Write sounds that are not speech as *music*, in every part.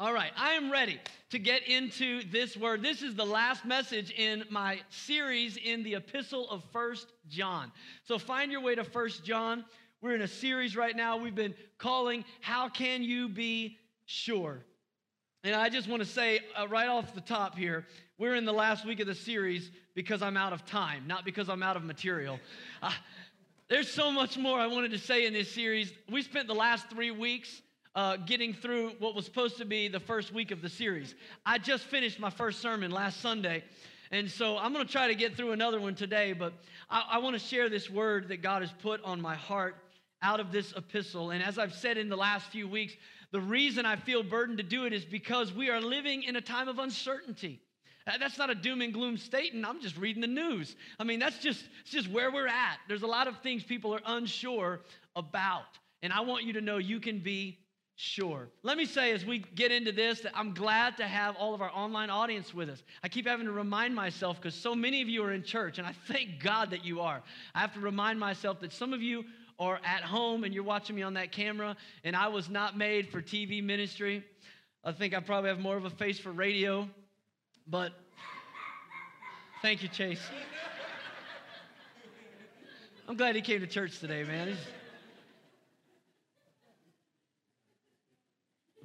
All right, I am ready to get into this word. This is the last message in my series in the epistle of First John. So find your way to First John. We're in a series right now we've been calling How Can You Be Sure? And I just want to say uh, right off the top here, we're in the last week of the series because I'm out of time, not because I'm out of material. Uh, there's so much more I wanted to say in this series. We spent the last three weeks uh, getting through what was supposed to be the first week of the series. I just finished my first sermon last Sunday. And so I'm going to try to get through another one today, but I, I want to share this word that God has put on my heart out of this epistle. And as I've said in the last few weeks, the reason I feel burdened to do it is because we are living in a time of uncertainty. That's not a doom and gloom statement. I'm just reading the news. I mean, that's just, it's just where we're at. There's a lot of things people are unsure about. And I want you to know you can be sure. Let me say as we get into this that I'm glad to have all of our online audience with us. I keep having to remind myself because so many of you are in church, and I thank God that you are. I have to remind myself that some of you are at home and you're watching me on that camera, and I was not made for TV ministry. I think I probably have more of a face for radio, but thank you, Chase. I'm glad he came to church today, man. He's,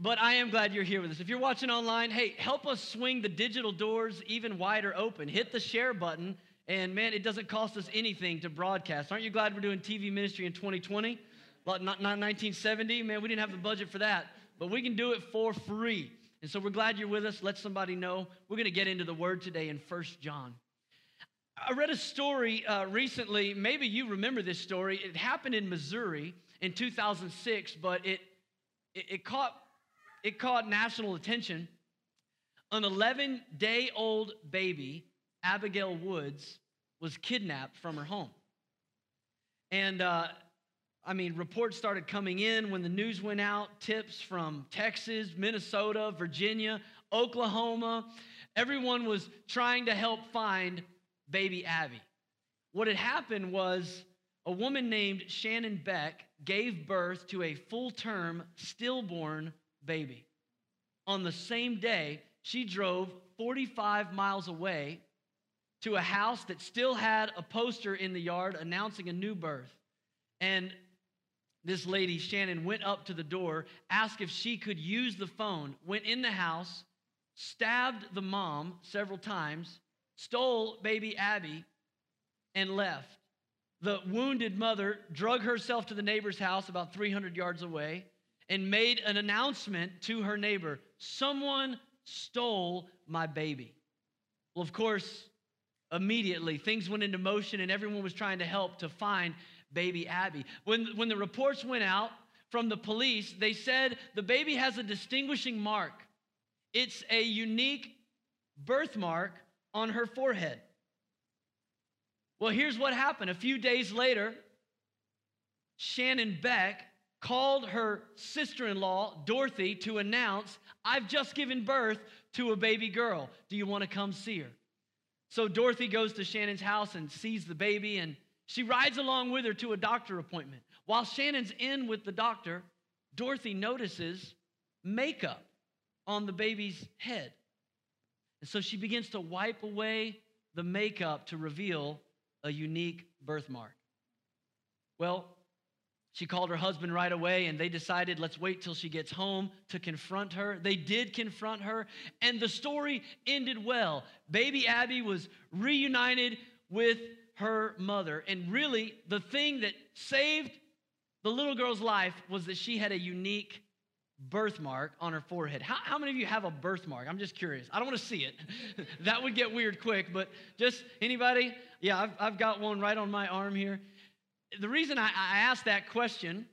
But I am glad you're here with us. If you're watching online, hey, help us swing the digital doors even wider open. Hit the share button, and man, it doesn't cost us anything to broadcast. Aren't you glad we're doing TV ministry in 2020? Not, not 1970, man, we didn't have the budget for that, but we can do it for free. And so we're glad you're with us. Let somebody know. We're going to get into the word today in First John. I read a story uh, recently. Maybe you remember this story. It happened in Missouri in 2006, but it, it, it caught it caught national attention. An 11 day old baby, Abigail Woods, was kidnapped from her home. And uh, I mean, reports started coming in when the news went out, tips from Texas, Minnesota, Virginia, Oklahoma. Everyone was trying to help find baby Abby. What had happened was a woman named Shannon Beck gave birth to a full term, stillborn baby. On the same day, she drove 45 miles away to a house that still had a poster in the yard announcing a new birth. And this lady, Shannon, went up to the door, asked if she could use the phone, went in the house, stabbed the mom several times, stole baby Abby, and left. The wounded mother drug herself to the neighbor's house about 300 yards away and made an announcement to her neighbor Someone stole my baby. Well, of course, immediately things went into motion and everyone was trying to help to find baby Abby. When, when the reports went out from the police, they said the baby has a distinguishing mark. It's a unique birthmark on her forehead. Well, here's what happened. A few days later, Shannon Beck called her sister in law, Dorothy, to announce, I've just given birth to a baby girl. Do you want to come see her? So Dorothy goes to Shannon's house and sees the baby, and she rides along with her to a doctor appointment. While Shannon's in with the doctor, Dorothy notices makeup on the baby's head. And so she begins to wipe away the makeup to reveal a unique birthmark. Well, she called her husband right away, and they decided, let's wait till she gets home to confront her. They did confront her, and the story ended well. Baby Abby was reunited with her mother. And really, the thing that saved the little girl's life was that she had a unique birthmark on her forehead. How, how many of you have a birthmark? I'm just curious. I don't want to see it. *laughs* that would get weird quick, but just anybody? Yeah, I've, I've got one right on my arm here the reason I, I that question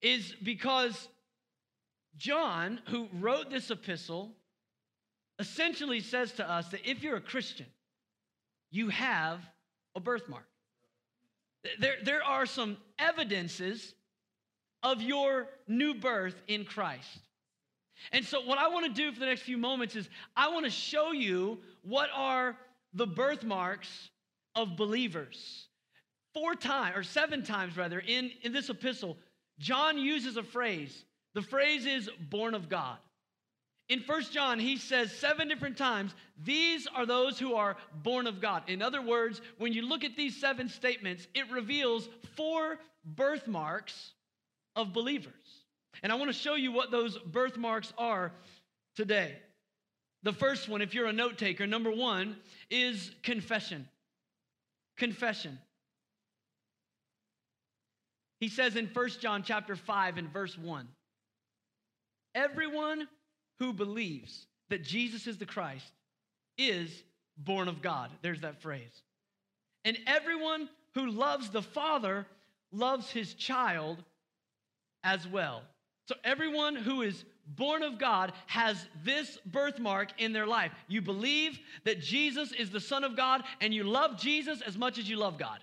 is because John, who wrote this epistle, essentially says to us that if you're a Christian, you have a birthmark. There, there are some evidences of your new birth in Christ. And so, what I want to do for the next few moments is I want to show you what are the birthmarks of believers four times, or seven times rather, in, in this epistle, John uses a phrase. The phrase is born of God. In First John, he says seven different times, these are those who are born of God. In other words, when you look at these seven statements, it reveals four birthmarks of believers. And I want to show you what those birthmarks are today. The first one, if you're a note taker, number one, is confession. Confession. He says in First John chapter 5 and verse 1, everyone who believes that Jesus is the Christ is born of God. There's that phrase. And everyone who loves the Father loves his child as well. So everyone who is born of God has this birthmark in their life. You believe that Jesus is the Son of God and you love Jesus as much as you love God.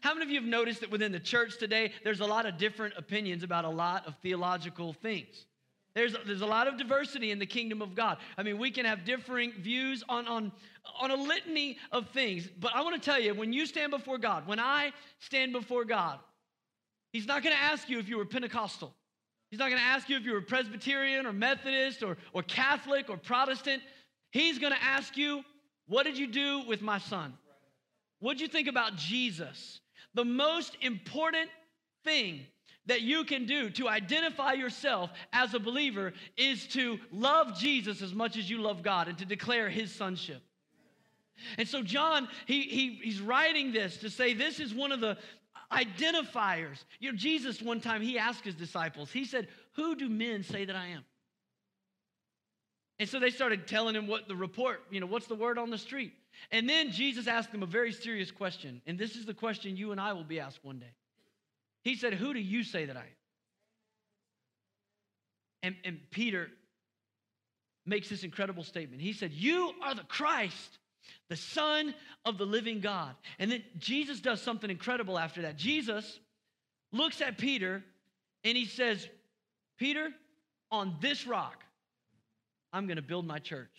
How many of you have noticed that within the church today, there's a lot of different opinions about a lot of theological things? There's, there's a lot of diversity in the kingdom of God. I mean, we can have differing views on, on, on a litany of things. But I want to tell you, when you stand before God, when I stand before God, He's not going to ask you if you were Pentecostal. He's not going to ask you if you were Presbyterian or Methodist or, or Catholic or Protestant. He's going to ask you, What did you do with my son? What did you think about Jesus? The most important thing that you can do to identify yourself as a believer is to love Jesus as much as you love God and to declare his sonship. And so, John, he, he, he's writing this to say this is one of the identifiers. You know, Jesus, one time, he asked his disciples, he said, Who do men say that I am? And so they started telling him what the report, you know, what's the word on the street? And then Jesus asked them a very serious question. And this is the question you and I will be asked one day. He said, Who do you say that I am? And, and Peter makes this incredible statement. He said, You are the Christ, the Son of the living God. And then Jesus does something incredible after that. Jesus looks at Peter and he says, Peter, on this rock, I'm going to build my church.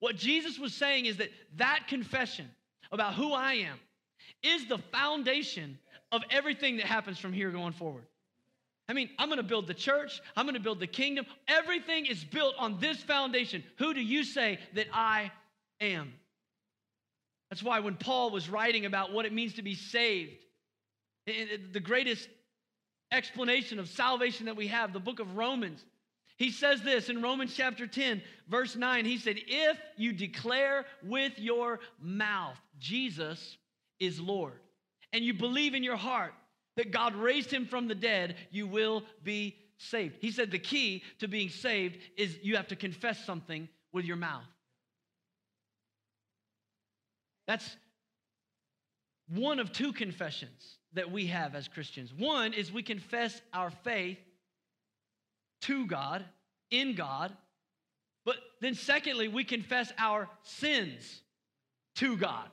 What Jesus was saying is that that confession about who I am is the foundation of everything that happens from here going forward. I mean, I'm gonna build the church, I'm gonna build the kingdom. Everything is built on this foundation. Who do you say that I am? That's why when Paul was writing about what it means to be saved, the greatest explanation of salvation that we have, the book of Romans, he says this in Romans chapter 10, verse 9. He said, If you declare with your mouth Jesus is Lord and you believe in your heart that God raised him from the dead, you will be saved. He said the key to being saved is you have to confess something with your mouth. That's one of two confessions that we have as Christians. One is we confess our faith to God, in God. But then, secondly, we confess our sins to God.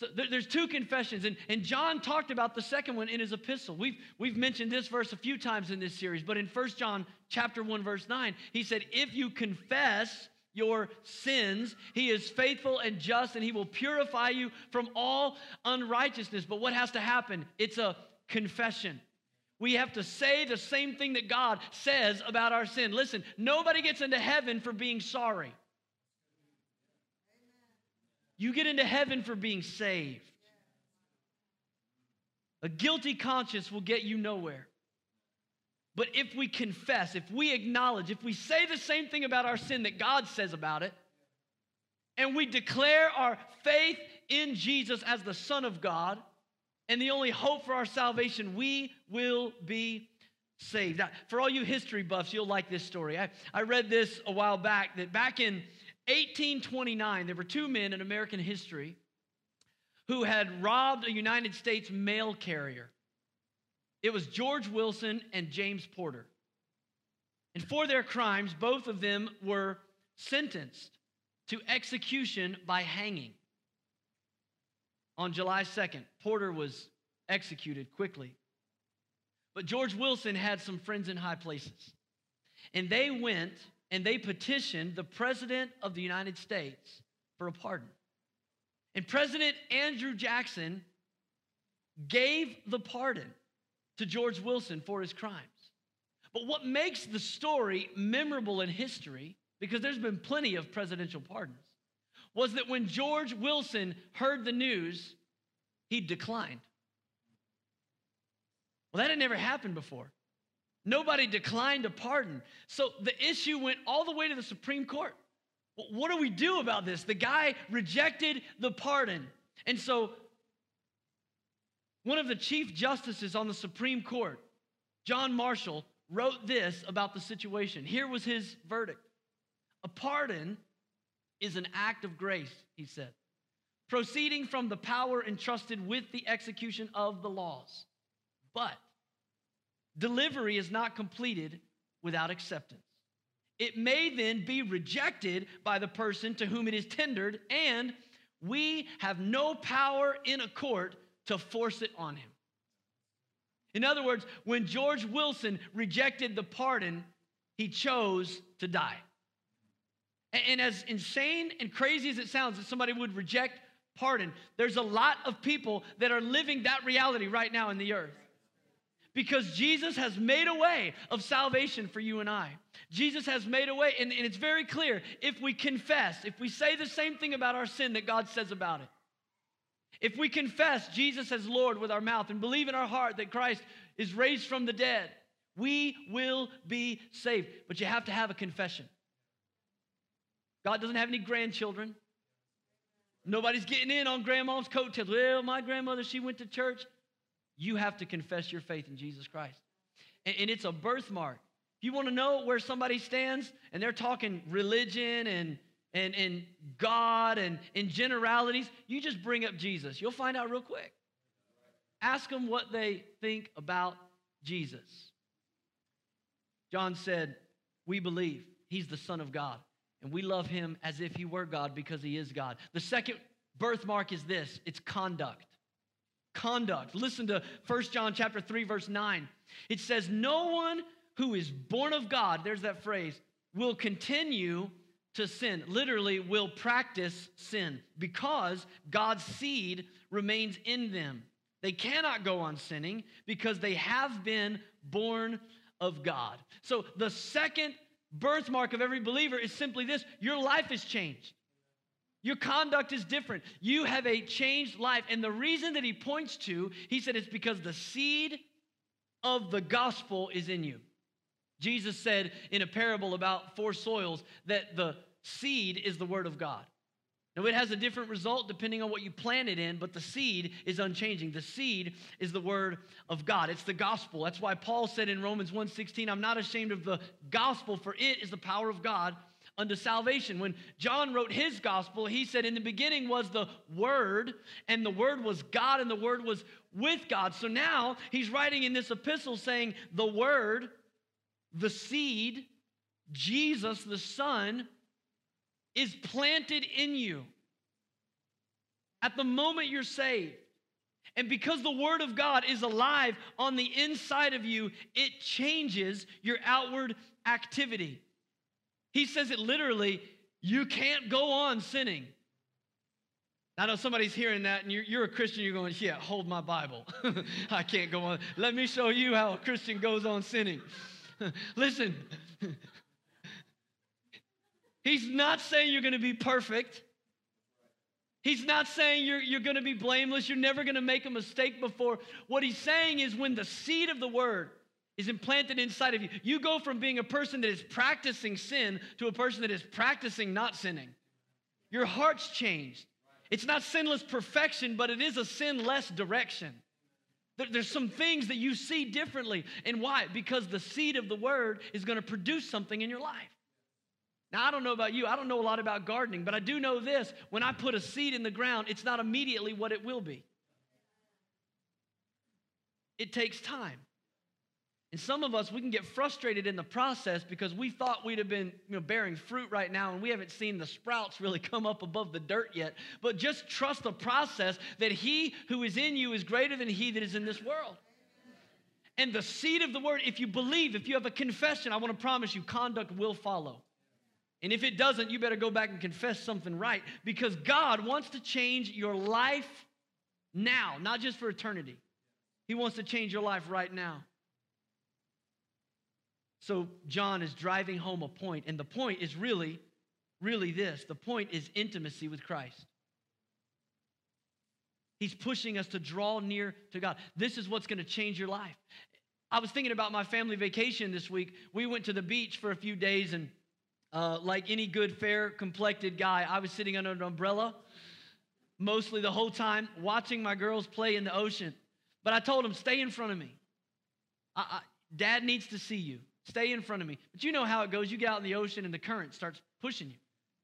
So there's two confessions, and, and John talked about the second one in his epistle. We've, we've mentioned this verse a few times in this series, but in 1 John chapter 1, verse 9, he said, If you confess your sins, he is faithful and just, and he will purify you from all unrighteousness. But what has to happen? It's a confession. We have to say the same thing that God says about our sin. Listen, nobody gets into heaven for being sorry. You get into heaven for being saved. A guilty conscience will get you nowhere. But if we confess, if we acknowledge, if we say the same thing about our sin that God says about it, and we declare our faith in Jesus as the Son of God and the only hope for our salvation, we will be saved. Now, for all you history buffs, you'll like this story. I, I read this a while back that back in 1829, there were two men in American history who had robbed a United States mail carrier. It was George Wilson and James Porter. And for their crimes, both of them were sentenced to execution by hanging. On July 2nd, Porter was executed quickly. But George Wilson had some friends in high places. And they went and they petitioned the President of the United States for a pardon. And President Andrew Jackson gave the pardon to George Wilson for his crimes. But what makes the story memorable in history, because there's been plenty of presidential pardons, was that when George Wilson heard the news, he declined. Well, that had never happened before. Nobody declined a pardon. So the issue went all the way to the Supreme Court. What do we do about this? The guy rejected the pardon. And so one of the chief justices on the Supreme Court, John Marshall, wrote this about the situation. Here was his verdict A pardon is an act of grace, he said, proceeding from the power entrusted with the execution of the laws. But delivery is not completed without acceptance. It may then be rejected by the person to whom it is tendered, and we have no power in a court to force it on him. In other words, when George Wilson rejected the pardon, he chose to die. And as insane and crazy as it sounds that somebody would reject pardon, there's a lot of people that are living that reality right now in the earth. Because Jesus has made a way of salvation for you and I. Jesus has made a way, and, and it's very clear if we confess, if we say the same thing about our sin that God says about it, if we confess Jesus as Lord with our mouth and believe in our heart that Christ is raised from the dead, we will be saved. But you have to have a confession. God doesn't have any grandchildren. Nobody's getting in on grandma's coattails. Well, my grandmother, she went to church. You have to confess your faith in Jesus Christ. And, and it's a birthmark. If you want to know where somebody stands and they're talking religion and and, and God and in generalities, you just bring up Jesus. You'll find out real quick. Ask them what they think about Jesus. John said, We believe he's the Son of God, and we love him as if he were God because he is God. The second birthmark is this it's conduct. Conduct. Listen to 1 John chapter 3, verse 9. It says, No one who is born of God, there's that phrase, will continue to sin, literally, will practice sin because God's seed remains in them. They cannot go on sinning because they have been born of God. So the second birthmark of every believer is simply this your life is changed. Your conduct is different. You have a changed life. And the reason that he points to, he said, it's because the seed of the gospel is in you. Jesus said in a parable about four soils that the seed is the word of God. Now, it has a different result depending on what you plant it in, but the seed is unchanging. The seed is the word of God. It's the gospel. That's why Paul said in Romans 1:16, I'm not ashamed of the gospel, for it is the power of God unto salvation. When John wrote his gospel, he said, In the beginning was the Word, and the Word was God, and the Word was with God. So now he's writing in this epistle saying, The Word, the seed, Jesus, the Son, is planted in you at the moment you're saved. And because the Word of God is alive on the inside of you, it changes your outward activity. He says it literally you can't go on sinning. I know somebody's hearing that and you're, you're a Christian, you're going, yeah, hold my Bible. *laughs* I can't go on. Let me show you how a Christian goes on sinning. *laughs* Listen, He's not saying you're going to be perfect. He's not saying you're, you're going to be blameless. You're never going to make a mistake before. What he's saying is when the seed of the word is implanted inside of you, you go from being a person that is practicing sin to a person that is practicing not sinning. Your heart's changed. It's not sinless perfection, but it is a sinless direction. There's some things that you see differently. And why? Because the seed of the word is going to produce something in your life. Now, I don't know about you, I don't know a lot about gardening, but I do know this when I put a seed in the ground, it's not immediately what it will be. It takes time. And some of us, we can get frustrated in the process because we thought we'd have been you know, bearing fruit right now and we haven't seen the sprouts really *laughs* come up above the dirt yet. But just trust the process that he who is in you is greater than he that is in this world. And the seed of the word, if you believe, if you have a confession, I want to promise you, conduct will follow. And if it doesn't, you better go back and confess something right because God wants to change your life now, not just for eternity. He wants to change your life right now. So John is driving home a point, and the point is really, really this the point is intimacy with Christ. He's pushing us to draw near to God. This is what's going to change your life. I was thinking about my family vacation this week. We went to the beach for a few days, and uh, like any good, fair complected guy, I was sitting under an umbrella mostly the whole time, watching my girls play in the ocean. But I told them, stay in front of me. I, I, Dad needs to see you. Stay in front of me. But you know how it goes. You get out in the ocean, and the current starts pushing you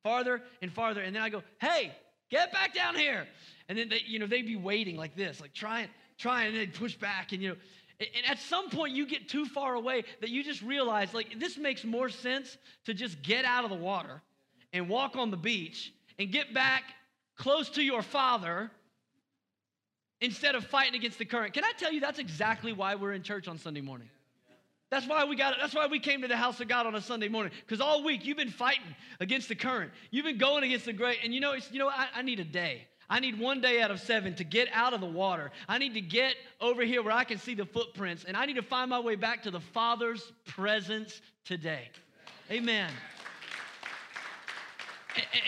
farther and farther. And then I go, hey, get back down here. And then they, you know, they'd be waiting like this, like trying, trying, and they'd push back. And you know, and at some point, you get too far away that you just realize, like, this makes more sense to just get out of the water and walk on the beach and get back close to your father instead of fighting against the current. Can I tell you that's exactly why we're in church on Sunday morning? That's why we got that's why we came to the house of God on a Sunday morning. Because all week you've been fighting against the current. You've been going against the great, and you know, it's, you know, I, I need a day. I need one day out of seven to get out of the water. I need to get over here where I can see the footprints, and I need to find my way back to the Father's presence today. Amen.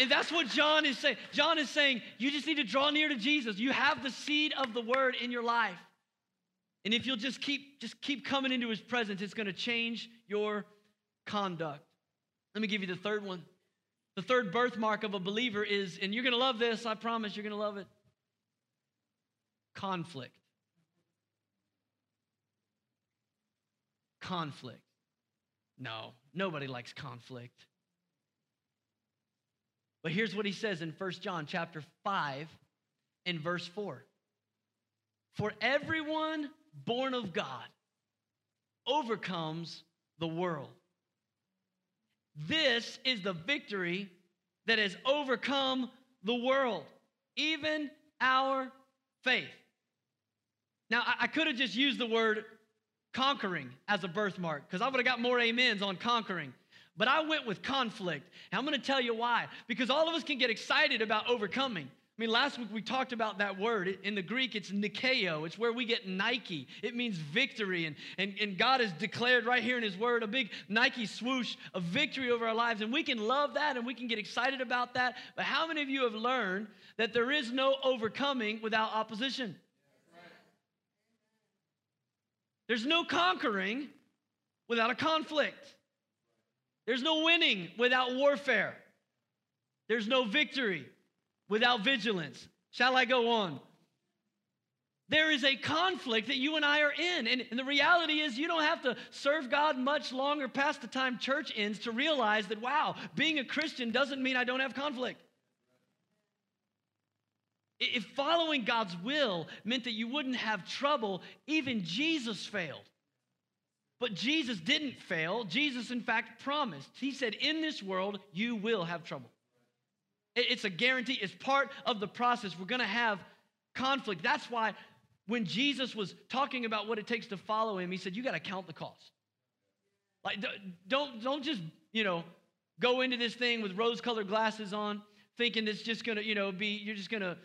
And that's what John is saying. John is saying, you just need to draw near to Jesus. You have the seed of the word in your life. And if you'll just keep just keep coming into his presence, it's going to change your conduct. Let me give you the third one. The third birthmark of a believer is, and you're going to love this, I promise you're going to love it conflict. Conflict. No, nobody likes conflict. But here's what he says in 1 John chapter 5 in verse 4. For everyone born of God overcomes the world. This is the victory that has overcome the world, even our faith. Now, I, could have just used the word conquering as a birthmark because I would have got more amens on conquering. But I went with conflict. And I'm going to tell you why. Because all of us can get excited about overcoming. I mean, last week we talked about that word. In the Greek, it's Nikeo. It's where we get Nike. It means victory. And, and, and God has declared right here in His word a big Nike swoosh of victory over our lives. And we can love that and we can get excited about that. But how many of you have learned that there is no overcoming without opposition? There's no conquering without a conflict. There's no winning without warfare. There's no victory without vigilance. Shall I go on? There is a conflict that you and I are in. And, and, the reality is, you don't have to serve God much longer past the time church ends to realize that, wow, being a Christian doesn't mean I don't have conflict. If following God's will meant that you wouldn't have trouble, even Jesus failed. But Jesus didn't fail. Jesus, in fact, promised. He said, In this world, you will have trouble. It's a guarantee, it's part of the process. We're going to have conflict. That's why when Jesus was talking about what it takes to follow him, he said, You got to count the cost. Like, don't, don't just, you know, go into this thing with rose colored glasses on, thinking it's just going to, you know, be, you're just going to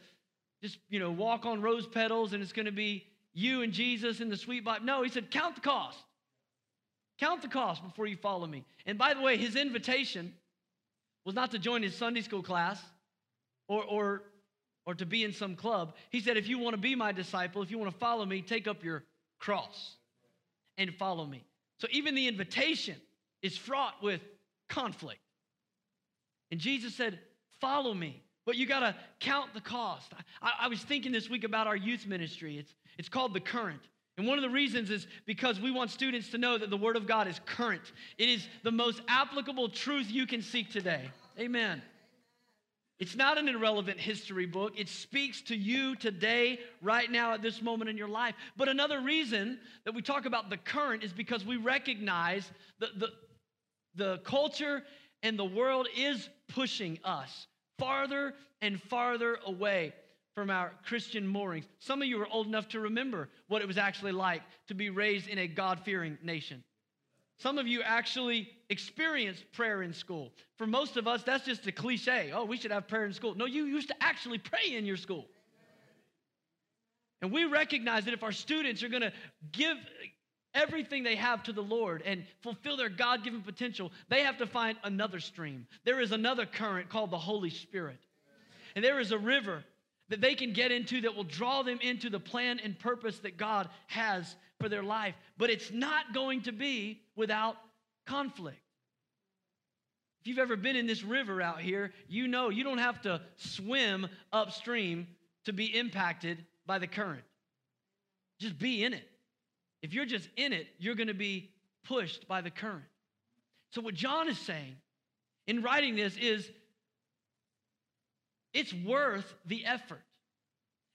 just, you know, walk on rose petals and it's going to be you and Jesus in the sweet Bible. No, he said, Count the cost. Count the cost before you follow me. And by the way, his invitation was not to join his Sunday school class or, or, or to be in some club. He said, if you want to be my disciple, if you want to follow me, take up your cross and follow me. So even the invitation is fraught with conflict. And Jesus said, Follow me. But you got to count the cost. I, I, was thinking this week about our youth ministry. It's, it's called The Current. And one of the reasons is because we want students to know that the Word of God is current. It is the most applicable truth you can seek today. Amen. It's not an irrelevant history book. It speaks to you today, right now, at this moment in your life. But another reason that we talk about the current is because we recognize that the, the culture and the world is pushing us farther and farther away from our Christian moorings. Some of you are old enough to remember what it was actually like to be raised in a God fearing nation. Some of you actually experienced prayer in school. For most of us, that's just a cliche. Oh, we should have prayer in school. No, you used to actually pray in your school. And we recognize that if our students are going to give everything they have to the Lord and fulfill their God given potential, they have to find another stream. There is another current called the Holy Spirit. And there is a river that they can get into that will draw them into the plan and purpose that God has for their life. But it's not going to be without conflict. If you've ever been in this river out here, you know you don't have to swim upstream to be impacted by the current. Just be in it. If you're just in it, you're going to be pushed by the current. So, what John is saying in writing this is it's worth the effort.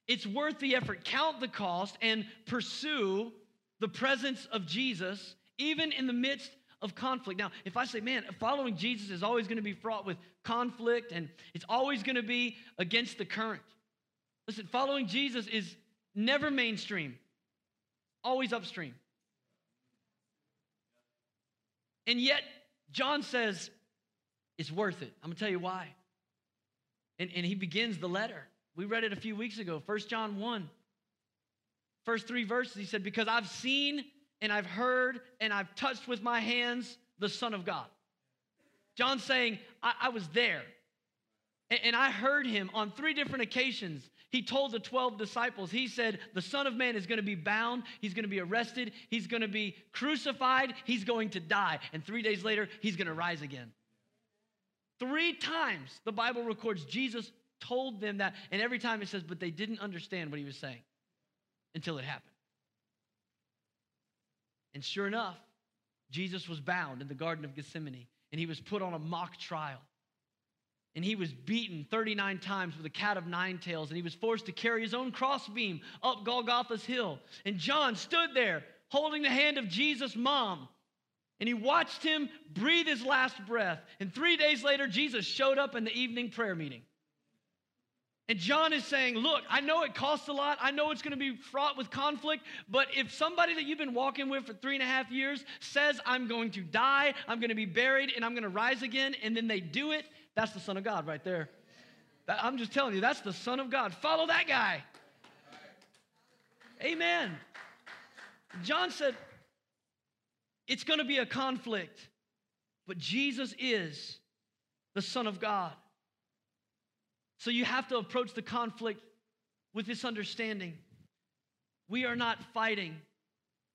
It's worth the effort. Count the cost and pursue the presence of Jesus, even in the midst of conflict. Now, if I say, man, following Jesus is always going to be fraught with conflict and it's always going to be against the current. Listen, following Jesus is never mainstream, always upstream. And yet, John says it's worth it. I'm going to tell you why. And, and he begins the letter. We read it a few weeks ago, 1 John 1. First three verses, he said, Because I've seen and I've heard and I've touched with my hands the Son of God. John's saying, I, I was there. And, and I heard him on three different occasions. He told the 12 disciples, He said, The Son of Man is going to be bound, He's going to be arrested, He's going to be crucified, He's going to die. And three days later, He's going to rise again. Three times the Bible records Jesus told them that, and every time it says, but they didn't understand what he was saying until it happened. And sure enough, Jesus was bound in the Garden of Gethsemane, and he was put on a mock trial. And he was beaten 39 times with a cat of nine tails, and he was forced to carry his own crossbeam up Golgotha's hill. And John stood there holding the hand of Jesus' mom and he watched him breathe his last breath. And three days later, Jesus showed up in the evening prayer meeting. And John is saying, Look, I know it costs a lot. I know it's going to be fraught with conflict. But if somebody that you've been walking with for three and a half years says, I'm going to die, I'm going to be buried, and I'm going to rise again, and then they do it, that's the Son of God right there. I'm just telling you, that's the Son of God. Follow that guy. Amen. John said, it's going to be a conflict, but Jesus is the Son of God. So you have to approach the conflict with this understanding. We are not fighting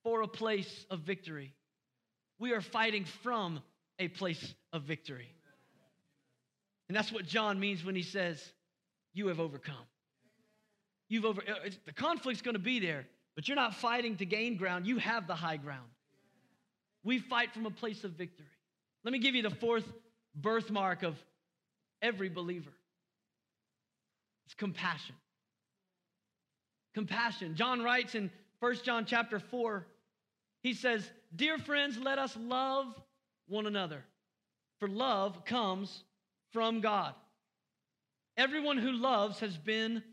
for a place of victory, we are fighting from a place of victory. And that's what John means when he says, You have overcome. You've over, uh, the conflict's gonna be there, but you're not fighting to gain ground, you have the high ground. We fight from a place of victory. Let me give you the fourth birthmark of every believer it's compassion. Compassion. John writes in 1 John chapter 4, he says, Dear friends, let us love one another, for love comes from God. Everyone who loves has been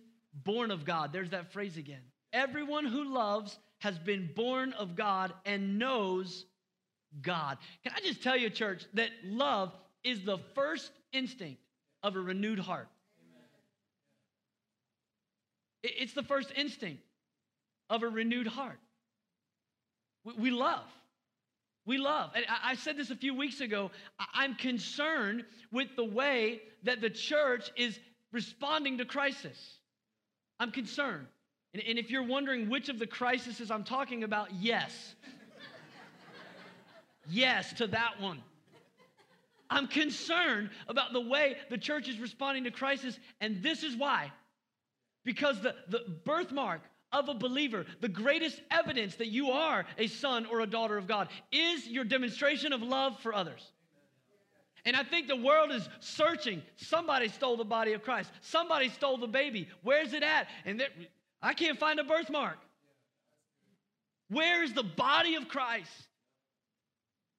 born of God. There's that phrase again. Everyone who loves has been born of God and knows God. Can I just tell you, church, that love is the first instinct of a renewed heart? It's the first instinct of a renewed heart. We love. We love. And I said this a few weeks ago. I'm concerned with the way that the church is responding to crisis. I'm concerned. And if you're wondering which of the crises I'm talking about, yes yes to that one. I'm concerned about the way the church is responding to crisis, and this is why. Because the, the birthmark of a believer, the greatest evidence that you are a son or a daughter of God, is your demonstration of love for others. And I think the world is searching. Somebody stole the body of Christ. Somebody stole the baby. Where's it at? And I can't find a birthmark. Where is the body of Christ?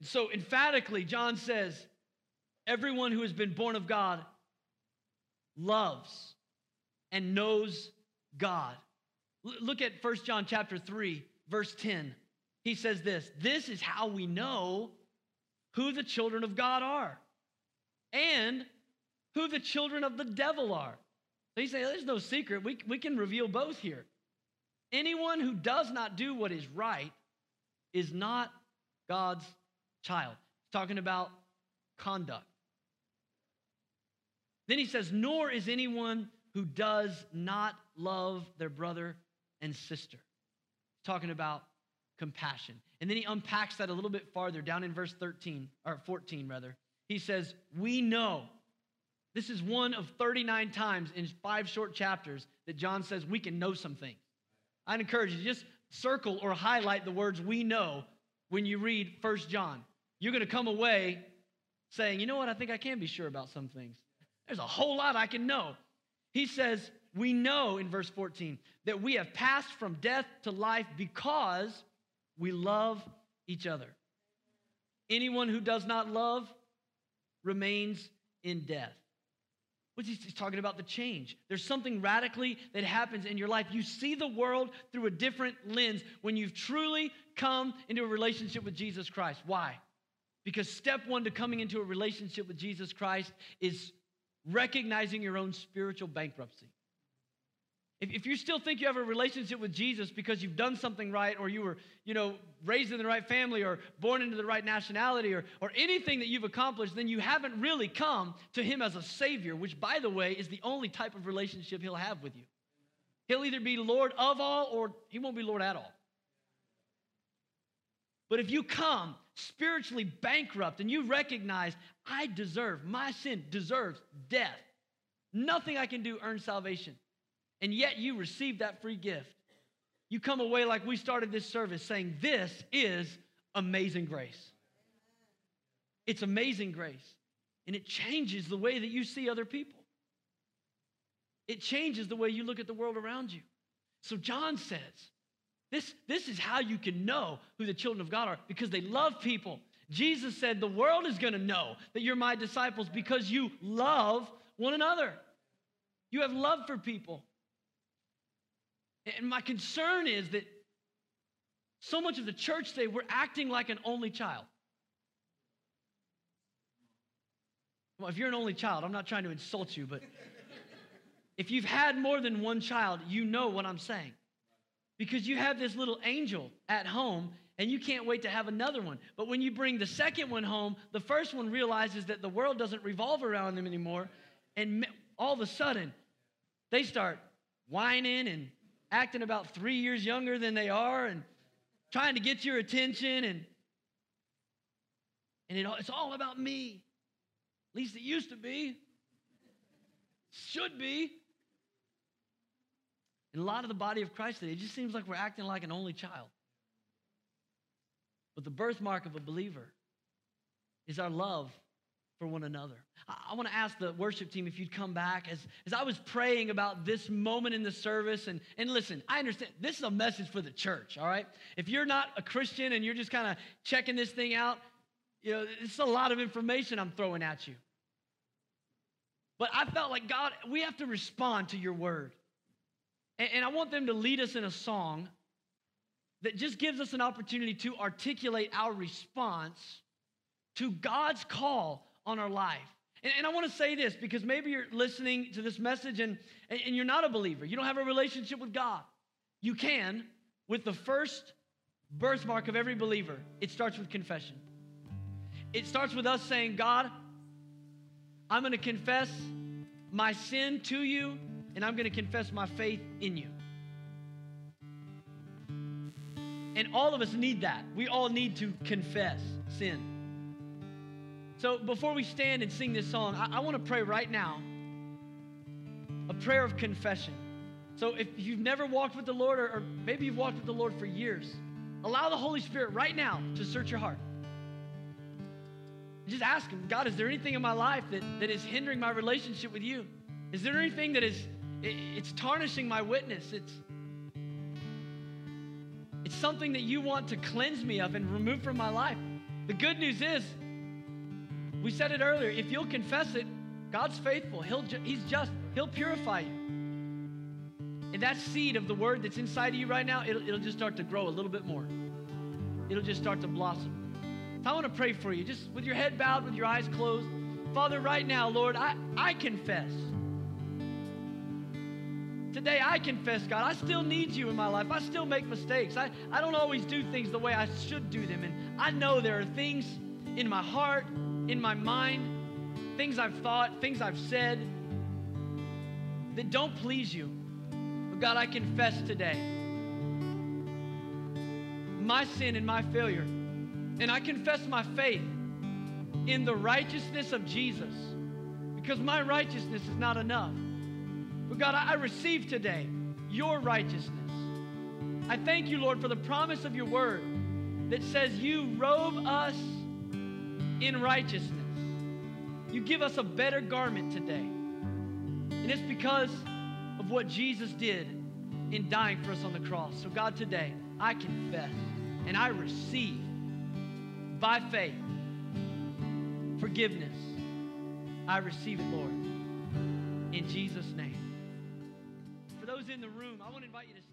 So emphatically, John says, everyone who has been born of God loves and knows God. L- look at 1 John chapter 3, verse 10. He says this, this is how we know who the children of God are and who the children of the devil are. So he's saying there's no secret. We, we can reveal both here. Anyone who does not do what is right is not God's child. He's talking about conduct. Then he says, Nor is anyone who does not love their brother and sister. He's talking about compassion. And then he unpacks that a little bit farther down in verse 13, or 14 rather. He says, We know. This is one of 39 times in five short chapters that John says we can know some things. I'd encourage you just circle or highlight the words we know when you read First John. You're going to come away saying, you know what, I think I can be sure about some things. There's a whole lot I can know. He says, we know in verse 14 that we have passed from death to life because we love each other. Anyone who does not love remains in death. What's he, he's talking about the change. There's something radically that happens in your life. You see the world through a different lens when you've truly come into a relationship with Jesus Christ. Why? Because step one to coming into a relationship with Jesus Christ is recognizing your own spiritual bankruptcy. If, if you still think you have a relationship with Jesus because you've done something right or you were, you know, raised in the right family or born into the right nationality or, or anything that you've accomplished, then you haven't really come to him as a savior, which, by the way, is the only type of relationship he'll have with you. He'll either be Lord of all or he won't be Lord at all. But if you come spiritually bankrupt and you recognize, I deserve, my sin deserves death, nothing I can do earns salvation and yet you receive that free gift. You come away like we started this service saying, This is amazing grace. It's amazing grace. And it changes the way that you see other people, it changes the way you look at the world around you. So John says, this, this is how you can know who the children of God are because they love people. Jesus said, The world is going to know that you're my disciples because you love one another. You have love for people. And my concern is that so much of the church today, we're acting like an only child. Well, if you're an only child, I'm not trying to insult you, but if you've had more than one child, you know what I'm saying. Because you have this little angel at home and you can't wait to have another one. But when you bring the second one home, the first one realizes that the world doesn't revolve around them anymore. And all of a sudden, they start whining and acting about three years younger than they are and trying to get your attention and and it, it's all about me at least it used to be should be in a lot of the body of christ today it just seems like we're acting like an only child but the birthmark of a believer is our love for one another. I, want to ask the worship team if you'd come back. As, as I was praying about this moment in the service, and, and listen, I understand this is a message for the church, all right? If you're not a Christian and you're just kind of checking this thing out, you know, it's a lot of information I'm throwing at you. But I felt like, God, we have to respond to your word. And, and I want them to lead us in a song that just gives us an opportunity to articulate our response to God's call on our life. And, I want to say this because maybe you're listening to this message and, and you're not a believer. You don't have a relationship with God. You can with the first birthmark of every believer. It starts with confession. It starts with us saying, God, I'm going to confess my sin to you, and I'm going to confess my faith in you. And all of us need that. We all need to confess sin. So before we stand and sing this song, I, I want to pray right now a prayer of confession. So if you've never walked with the Lord, or, or maybe you've walked with the Lord for years, allow the Holy Spirit right now to search your heart. Just ask Him, God, is there anything in my life that, that is hindering my relationship with you? Is there anything that is it, it's tarnishing my witness? It's it's something that you want to cleanse me of and remove from my life. The good news is we said it earlier. If you'll confess it, God's faithful. He'll he's just. He'll purify you. And that seed of the word that's inside of you right now, it'll, it'll just start to grow a little bit more. It'll just start to blossom. So I want to pray for you, just with your head bowed, with your eyes closed. Father, right now, Lord, I, I confess Today I confess, God, I still need you in my life. I still make mistakes. I, I don't always do things the way I should do them. And I know there are things in my heart, in my mind, things I've thought, things I've said that don't please you. But God, I confess today my sin and my failure. And I confess my faith in the righteousness of Jesus because my righteousness is not enough. God, I receive today your righteousness. I thank you, Lord, for the promise of your word that says you robe us in righteousness. You give us a better garment today. And it's because of what Jesus did in dying for us on the cross. So, God, today, I confess and I receive by faith forgiveness. I receive it, Lord. In Jesus' name. In the room, I want to invite you to.